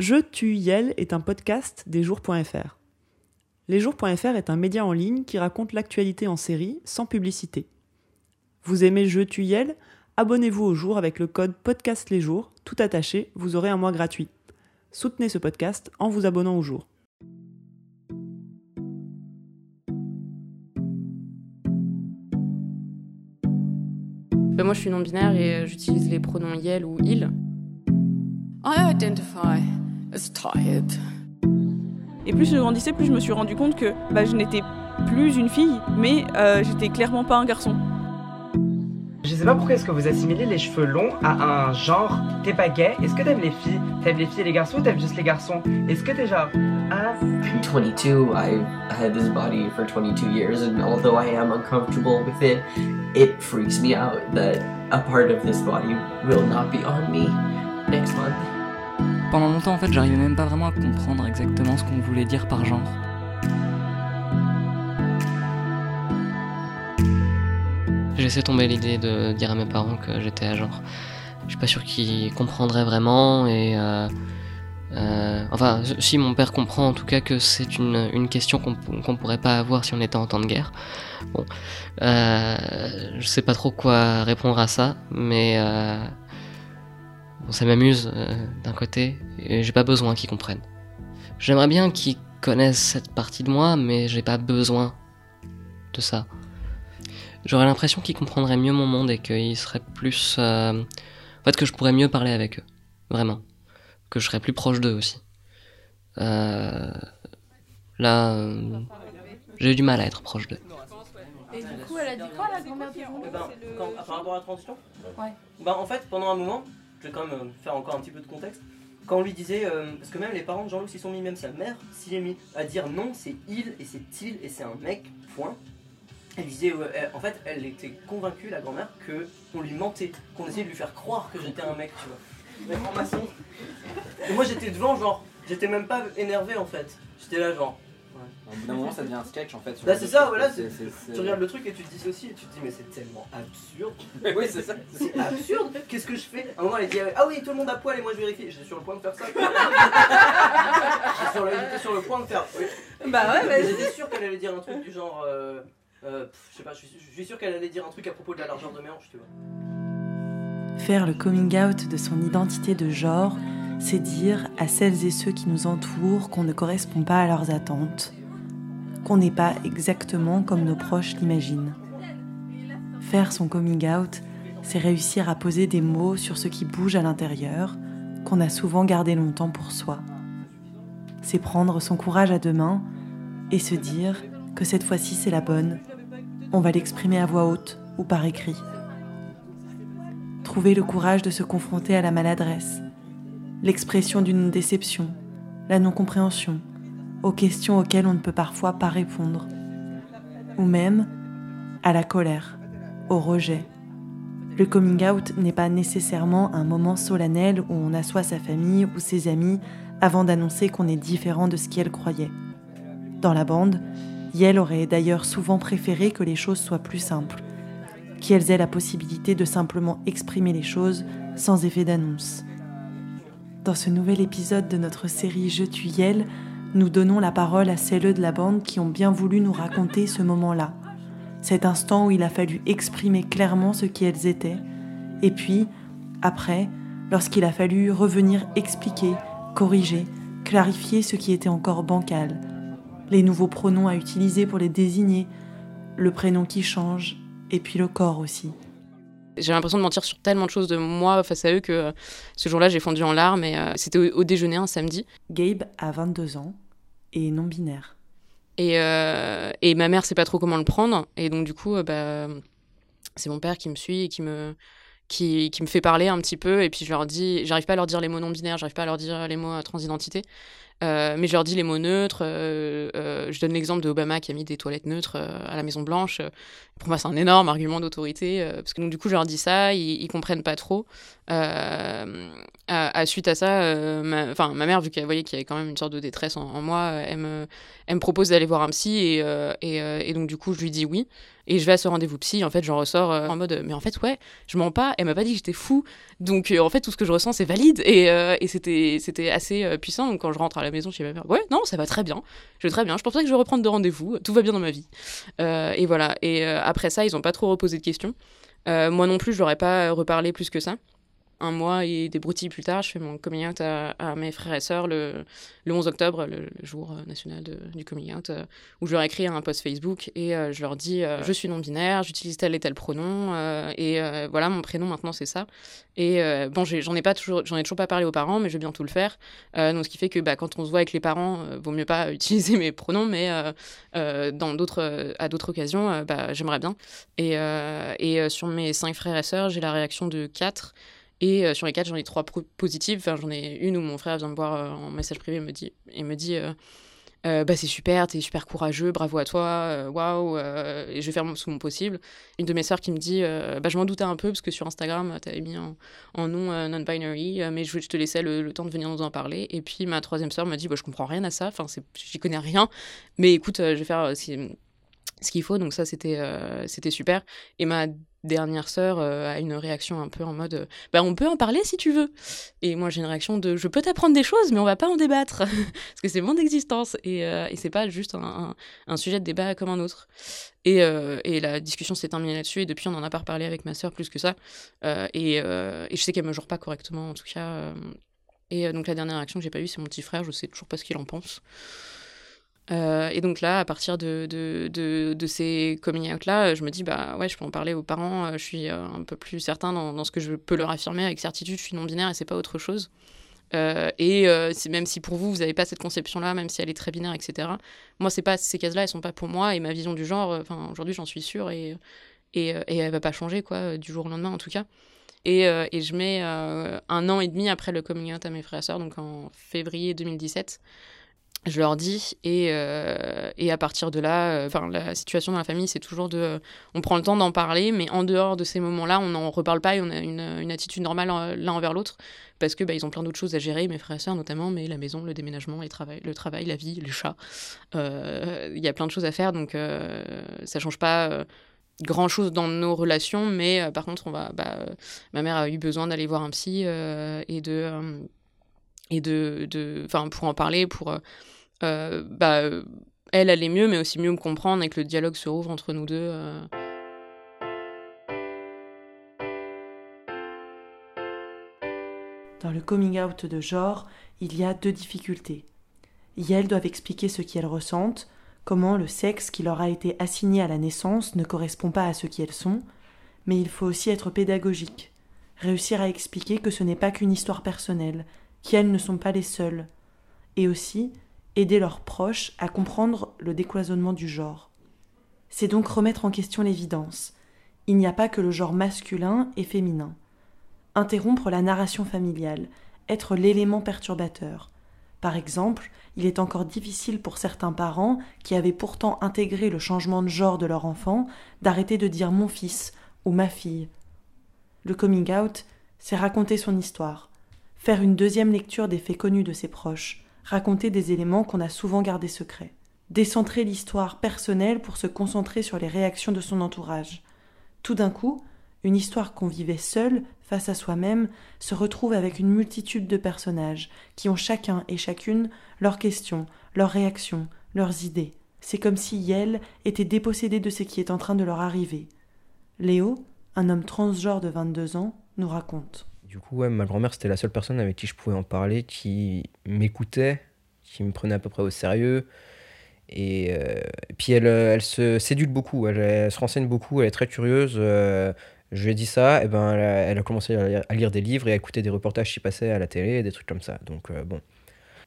Je tu Yel est un podcast des jours.fr. Lesjours.fr est un média en ligne qui raconte l'actualité en série sans publicité. Vous aimez Je tu Yel? Abonnez-vous au jour avec le code podcast les jours, tout attaché, vous aurez un mois gratuit. Soutenez ce podcast en vous abonnant au jour. Ben, moi je suis non-binaire et j'utilise les pronoms Yel ou il. I identify. Et plus je grandissais, plus je me suis rendu compte que bah, je n'étais plus une fille, mais euh, j'étais clairement pas un garçon. Je sais pas pourquoi est-ce que vous assimilez les cheveux longs à un genre. T'es pas gay Est-ce que t'aimes les filles? T'aimes les filles et les garçons ou t'aimes juste les garçons? Est-ce que t'es genre ah I'm 22. I've had this body for 22 years, and although I am uncomfortable with it, it freaks me out that a part of this body will not be on me next month. Pendant longtemps, en fait, j'arrivais même pas vraiment à comprendre exactement ce qu'on voulait dire par genre. J'ai laissé tomber l'idée de dire à mes parents que j'étais à genre. Je suis pas sûr qu'ils comprendraient vraiment et. euh, euh, enfin, si mon père comprend en tout cas que c'est une, question qu'on pourrait pas avoir si on était en temps de guerre. Bon, euh, je sais pas trop quoi répondre à ça, mais bon, ça m'amuse euh, d'un côté et j'ai pas besoin qu'ils comprennent. J'aimerais bien qu'ils connaissent cette partie de moi, mais j'ai pas besoin de ça. J'aurais l'impression qu'ils comprendraient mieux mon monde et qu'ils seraient plus. euh, En fait, que je pourrais mieux parler avec eux. Vraiment. Que je serais plus proche d'eux aussi. Euh, Là, euh, j'ai eu du mal à être proche d'eux. Et du coup, elle a dit quoi la grand-mère de Eh ben, par rapport à la transition? Ouais. Bah, en fait, pendant un moment, je vais quand même euh, faire encore un petit peu de contexte. Quand on lui disait, euh, parce que même les parents de Jean-Loup s'y sont mis, même sa mère s'y est mis à dire non, c'est il et c'est il et c'est un mec, point. Elle disait, en fait, elle était convaincue, la grand-mère, que on lui mentait, qu'on essayait de lui faire croire que j'étais un mec, tu vois. Mais en maçon. Et moi j'étais devant, genre, j'étais même pas énervé en fait. J'étais là, genre. Au bout d'un moment, ça devient un sketch en fait. sur Là, le c'est ça, voilà, c'est- c'est- Tu regardes le truc et tu te dissocies et tu te dis, mais c'est tellement absurde. Oui, c'est ça. C'est absurde. Qu'est-ce que je fais? À un moment, elle dit Ah oui, tout le monde à poil et moi je vérifie. J'étais sur le point de faire ça. J'étais sur, le- j'étais sur le point de faire. oui. Bah ouais, vas-y. J'étais sûr qu'elle allait dire un truc du genre. euh, euh, pff, je sais pas, je suis, je suis sûr qu'elle allait dire un truc à propos de la largeur de mes hanches, tu vois. Faire le coming out de son identité de genre, c'est dire à celles et ceux qui nous entourent qu'on ne correspond pas à leurs attentes, qu'on n'est pas exactement comme nos proches l'imaginent. Faire son coming out, c'est réussir à poser des mots sur ce qui bouge à l'intérieur, qu'on a souvent gardé longtemps pour soi. C'est prendre son courage à deux mains et se dire que cette fois-ci c'est la bonne. On va l'exprimer à voix haute ou par écrit trouver le courage de se confronter à la maladresse, l'expression d'une déception, la non-compréhension, aux questions auxquelles on ne peut parfois pas répondre, ou même à la colère, au rejet. Le coming out n'est pas nécessairement un moment solennel où on assoit sa famille ou ses amis avant d'annoncer qu'on est différent de ce qu'elle croyait. Dans la bande, Yel aurait d'ailleurs souvent préféré que les choses soient plus simples qu'elles aient la possibilité de simplement exprimer les choses sans effet d'annonce. Dans ce nouvel épisode de notre série Je tue Yel, nous donnons la parole à celles de la bande qui ont bien voulu nous raconter ce moment-là, cet instant où il a fallu exprimer clairement ce qui elles étaient, et puis, après, lorsqu'il a fallu revenir expliquer, corriger, clarifier ce qui était encore bancal, les nouveaux pronoms à utiliser pour les désigner, le prénom qui change, et puis le corps aussi. J'ai l'impression de mentir sur tellement de choses de moi face à eux que euh, ce jour-là, j'ai fondu en larmes et euh, c'était au, déjeuner un samedi. Gabe a 22 ans et non-binaire. Et, euh, et ma mère sait pas trop comment le prendre. Et donc, du coup, bah, c'est mon père qui me suit et qui me, qui, qui me fait parler un petit peu. Et puis, je leur dis, j'arrive pas à leur dire les mots non-binaires, j'arrive pas à leur dire les mots transidentité. Euh, mais je leur dis les mots neutres. euh, euh, je donne l'exemple de Obama qui a mis des toilettes neutres à la Maison Blanche. Pour moi, c'est un énorme argument d'autorité parce que donc du coup, je leur dis ça, ils, ils comprennent pas trop. À, suite à ça, ma, ma mère, vu qu'elle voyait qu'il y avait quand même une sorte de détresse en, moi, elle me, propose d'aller voir un psy et, donc du coup je lui dis oui et je vais à ce rendez-vous psy. En fait, j'en ressors en mode mais en fait ouais, je mens pas. Elle m'a pas dit que j'étais fou, donc en fait tout ce que je ressens c'est valide et, c'était c'était assez puissant. Donc quand je rentre à la maison chez ma mère, ouais non ça va très bien, je vais très bien. Je pense pas que je vais reprendre de rendez-vous, tout va bien dans ma vie. Euh, et voilà. Et euh, après ça ils ont pas trop reposé de questions. Euh, moi non plus, je leur ai pas reparlé plus que ça. Un mois et des broutilles plus tard, je fais mon coming out à, mes frères et sœurs le, le 11 octobre, le, jour euh, national du coming out, euh, où je leur écris un post Facebook et euh, je leur dis je suis non-binaire, j'utilise tel et tel pronom et voilà mon prénom maintenant c'est ça. Et bon, j'en ai pas toujours, ai toujours pas parlé aux parents, mais je vais bientôt le faire. Donc ce qui fait que bah, quand on se voit avec les parents, vaut mieux pas utiliser mes pronoms, mais dans à d'autres occasions, bah, j'aimerais bien. Et, et sur mes cinq frères et sœurs, j'ai la réaction de 4. Et euh, sur les quatre, j'en ai trois positives. Enfin, j'en ai une où mon frère vient me voir euh, en message privé et me dit, et me dit euh, bah, c'est super, t'es super courageux, bravo à toi, waouh, euh, et je vais faire mon, tout mon possible. Une de mes sœurs qui me dit, bah, je m'en doutais un peu parce que sur Instagram, t'avais mis en, nom non-binary, mais je, te laissais le, temps de venir nous en parler. Et puis ma troisième sœur me dit, bah, je comprends rien à ça, enfin, j'y connais rien, mais écoute, je vais faire ce qui- ce qu'il faut, donc ça c'était c'était super. Et ma dernière sœur euh, a une réaction un peu en mode, euh, bah on peut en parler si tu veux. Et moi j'ai une réaction de, je peux t'apprendre des choses, mais on va pas en débattre parce que c'est mon existence et, euh, et c'est pas juste un, sujet de débat comme un autre. Et, euh, et la discussion s'est terminée là-dessus et depuis on en a pas reparlé avec ma sœur plus que ça. Euh, et, je sais qu'elle me jure pas correctement en tout cas. et donc la dernière réaction que j'ai pas eue c'est mon petit frère, je sais toujours pas ce qu'il en pense. Euh, et donc là, à partir de, ces coming out-là, je me dis, bah ouais, je peux en parler aux parents, euh, je suis euh, un peu plus certain dans, ce que je peux leur affirmer avec certitude, je suis non-binaire et c'est pas autre chose. Euh, et euh, même si pour vous, vous n'avez pas cette conception-là, même si elle est très binaire, etc., moi, pas, ces cases-là, elles sont pas pour moi, et ma vision du genre, euh, enfin, aujourd'hui, j'en suis sûre, et, et, euh, et elle va pas changer, quoi, euh, du jour au lendemain, en tout cas. Et, euh, et je mets euh, un an et demi après le coming out à mes frères et sœurs, donc en février 2017, je leur dis et, euh, et à partir de là euh, enfin la situation dans la famille c'est toujours de on prend le temps d'en parler mais en dehors de ces moments là on n'en reparle pas et on a une, une attitude normale euh, l'un envers l'autre. Parce que bah, ils ont plein d'autres choses à gérer mes frères et sœurs notamment mais la maison le déménagement les travail, le travail la vie les chats il y a plein de choses à faire. Donc ça change pas grand chose dans nos relations mais par contre on va bah, ma mère a eu besoin d'aller voir un psy et de et de de pour en parler pour euh, euh, bah euh, elle allait mieux mais aussi mieux me comprendre et que le dialogue se rouvre entre nous deux. Dans le coming out de genre, il y a deux difficultés. Elles doivent expliquer ce qu'elles ressentent, comment le sexe qui leur a été assigné à la naissance ne correspond pas à ce qu'elles sont, mais il faut aussi être pédagogique, réussir à expliquer que ce n'est pas qu'une histoire personnelle, qu'elles ne sont pas les seules, et aussi aider leurs proches à comprendre le décloisonnement du genre. C'est donc remettre en question l'évidence. Il n'y a pas que le genre masculin et féminin interrompre la narration familiale, être l'élément perturbateur. Par exemple, il est encore difficile pour certains parents, qui avaient pourtant intégré le changement de genre de leur enfant, d'arrêter de dire mon fils ou ma fille. Le coming out, c'est raconter son histoire, faire une deuxième lecture des faits connus de ses proches, raconter des éléments qu'on a souvent gardés secrets, décentrer l'histoire personnelle pour se concentrer sur les réactions de son entourage. Tout d'un coup, une histoire qu'on vivait seule, face à soi-même, se retrouve avec une multitude de personnages qui ont chacun et chacune leurs questions, leurs réactions, leurs idées. C'est comme si Yel était dépossédé de ce qui est en train de leur arriver. Léo, un homme transgenre de 22 ans, nous raconte. Du coup, ouais, ma grand-mère, c'était la seule personne avec qui je pouvais en parler, qui m'écoutait, qui me prenait à peu près au sérieux. Et, euh, et puis elle, euh, elle se sédulte beaucoup, elle, se renseigne beaucoup, elle est très curieuse. euh, je lui ai dit ça, et ben elle a, commencé à lire, des livres et à écouter des reportages qui passaient à la télé, des trucs comme ça. Donc bon,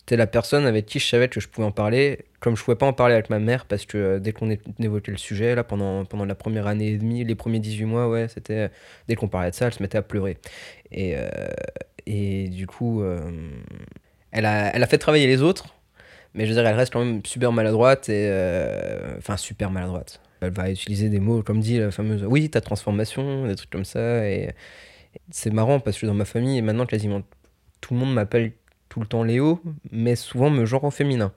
c'était la personne avec qui je savais que je pouvais en parler. Comme je pouvais pas en parler avec ma mère, parce que euh, dès qu'on évoquait le sujet, là, pendant, pendant la première année et demie, les premiers 18 mois, ouais, c'était. Dès qu'on parlait de ça, elle se mettait à pleurer. Et, euh, et du coup, euh, elle, a, elle a fait travailler les autres, mais je veux dire, elle reste quand même super maladroite, et. Enfin, super maladroite. Elle va utiliser des mots, comme dit la fameuse oui, ta transformation, des trucs comme ça. Et c'est marrant parce que dans ma famille, maintenant, quasiment tout le monde m'appelle tout le temps Léo, mais souvent me genre au féminin.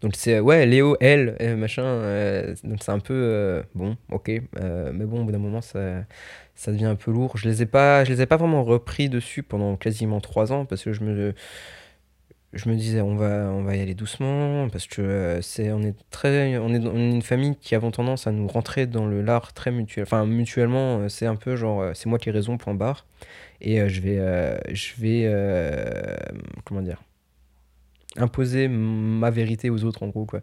Donc c'est ouais, Léo, elle, euh, machin. euh, donc c'est un peu euh, bon, ok. mais bon, au bout d'un moment, ça, ça devient un peu lourd. Je les ai pas, je les ai pas vraiment repris dessus pendant quasiment trois ans parce que je me, je me disais on va, on va y aller doucement parce que euh, c'est, on est très, on est, on est une famille qui avons tendance à nous rentrer dans le lard très mutuel. Enfin mutuellement, euh, c'est un peu genre euh, c'est moi qui ai raison point barre et je vais, je vais, comment dire? Imposer ma vérité aux autres en gros quoi.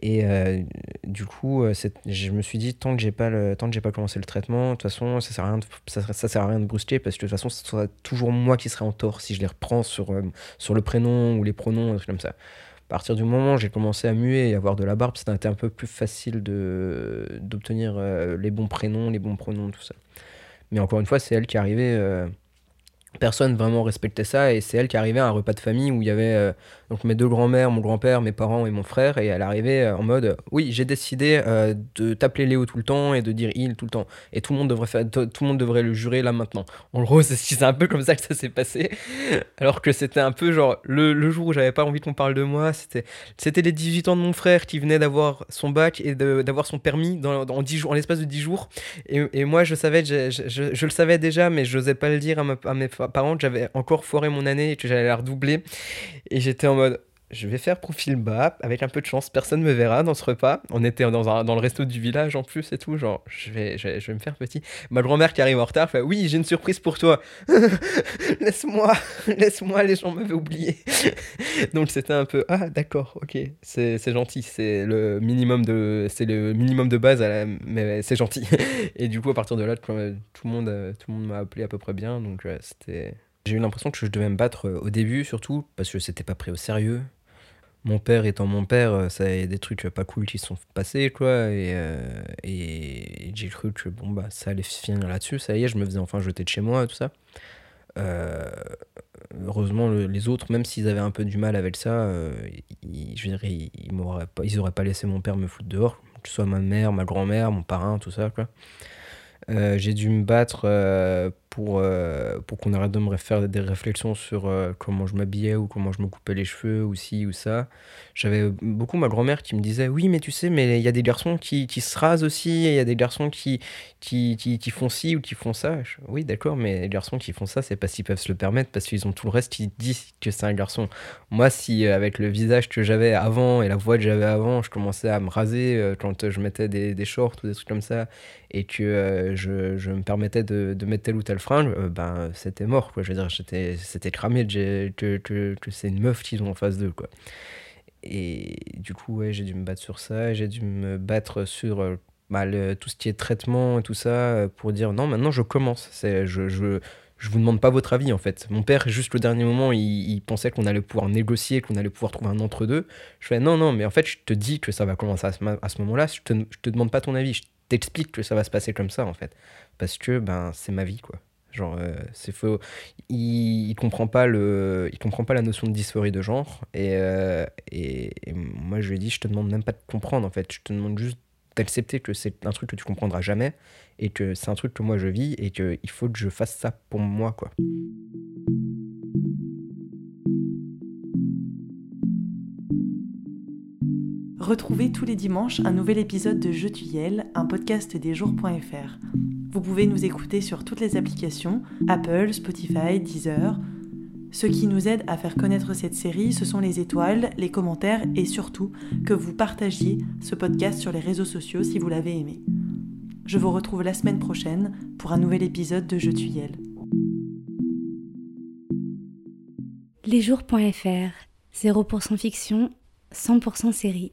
Et euh, du coup euh, je me suis dit tant que j'ai pas le tant que j'ai pas commencé le traitement de toute façon ça sert à rien ça, sert à rien de brusquer parce que de toute façon ce sera toujours moi qui serai en tort si je les reprends sur euh, sur le prénom ou les pronoms un truc comme ça. À partir du moment où j'ai commencé à muer et avoir de la barbe c'était un peu plus facile de d'obtenir les bons prénoms les bons pronoms tout ça. Mais encore une fois c'est elle qui est arrivée personne vraiment respectait ça et c'est elle qui arrivait à un repas de famille où il y avait donc mes deux grands-mères, mon grand-père, mes parents et mon frère et elle arrivait euh, en mode euh, oui j'ai décidé euh, de t'appeler Léo tout le temps et de dire il tout le temps. Et tout le monde devrait faire tout le monde devrait le jurer là maintenant. En gros c'est un peu comme ça que ça s'est passé. Alors que c'était un peu genre le, le jour où j'avais pas envie qu'on parle de moi c'était c'était les 18 ans de mon frère qui venait d'avoir son bac et d'avoir son permis dans, dans 10 jours en l'espace de 10 jours. Et, et moi je savais je, je- je- le savais déjà mais je n'osais pas le dire à, ma- à mes parents que j'avais encore foiré mon année et que j'allais la redoubler. Et j'étais en mode je vais faire profil bas, avec un peu de chance, personne me verra dans ce repas. On était dans, le resto du village en plus et tout, genre, je vais, me faire petit. Ma grand-mère qui arrive en retard fait Oui, j'ai une surprise pour toi. laisse-moi, laisse-moi, les gens m'avaient oublié. Donc c'était un peu Ah, d'accord, ok, c'est gentil, c'est le minimum de, c'est le minimum de base, mais c'est gentil. Et du coup, à partir de là, tout le monde, euh, tout le monde m'a appelé à peu près bien, donc euh, c'était. J'ai eu l'impression que je devais me battre euh, au début, surtout parce que c'était pas pris au sérieux. Mon père étant mon père, euh, ça y a des trucs pas cool qui se sont passés, quoi. Et, euh, et j'ai cru que bon, bah, ça allait finir là-dessus. Ça y est, je me faisais enfin jeter de chez moi, tout ça. Euh, heureusement, le- les autres, même s'ils avaient un peu du mal avec ça, euh, ils, je dirais, ils, ils pas, auraient pas laissé mon père me foutre dehors, que ce soit ma mère, ma grand-mère, mon parrain, tout ça, quoi. Euh, j'ai dû me battre euh, pour, euh, pour qu'on arrête de me faire des réflexions sur euh, comment je m'habillais ou comment je me coupais les cheveux ou ci ou ça. J'avais beaucoup ma grand-mère qui me disait Oui, mais tu sais, mais il y a des garçons qui, qui se rasent aussi, il y a des garçons qui, qui, qui, font ci ou qui font ça. Oui, d'accord, mais les garçons qui font ça, c'est parce qu'ils peuvent se le permettre, parce qu'ils ont tout le reste qui dit que c'est un garçon. Moi, si euh, avec le visage que j'avais avant et la voix que j'avais avant, je commençais à me raser quand je mettais des, shorts ou des trucs comme ça, et que je, je me permettais de, de mettre telle ou telle fringue, euh, ben c'était mort, quoi. Je veux dire, c'était cramé que, que, que, c'est une meuf qu'ils ont en face d'eux, quoi. Et du coup, ouais, j'ai dû me battre sur ça, j'ai dû me battre sur euh, bah, tout ce qui est traitement et tout ça euh, pour dire non, maintenant je commence. Je, je, je vous demande pas votre avis en fait. Mon père, juste le dernier moment, il, pensait qu'on allait pouvoir négocier, qu'on allait pouvoir trouver un entre-deux. Je fais non, non, mais en fait, je te dis que ça va commencer à ce, ce moment-là. Je te, je te demande pas ton avis, je t'explique que ça va se passer comme ça en fait. Parce que ben, c'est ma vie quoi. Genre, euh, c'est faux. Il, il comprend pas le, il comprend pas la notion de dysphorie de genre. Et, euh, et, et moi, je lui ai dit, je te demande même pas de comprendre en fait. Je te demande juste d'accepter que c'est un truc que tu comprendras jamais et que c'est un truc que moi je vis et que il faut que je fasse ça pour moi quoi. Retrouvez tous les dimanches un nouvel épisode de Je Tuyel, un podcast des jours.fr. Vous pouvez nous écouter sur toutes les applications Apple, Spotify, Deezer. Ce qui nous aide à faire connaître cette série, ce sont les étoiles, les commentaires et surtout que vous partagiez ce podcast sur les réseaux sociaux si vous l'avez aimé. Je vous retrouve la semaine prochaine pour un nouvel épisode de Je Tuyel. Lesjours.fr 0% fiction, 100% série.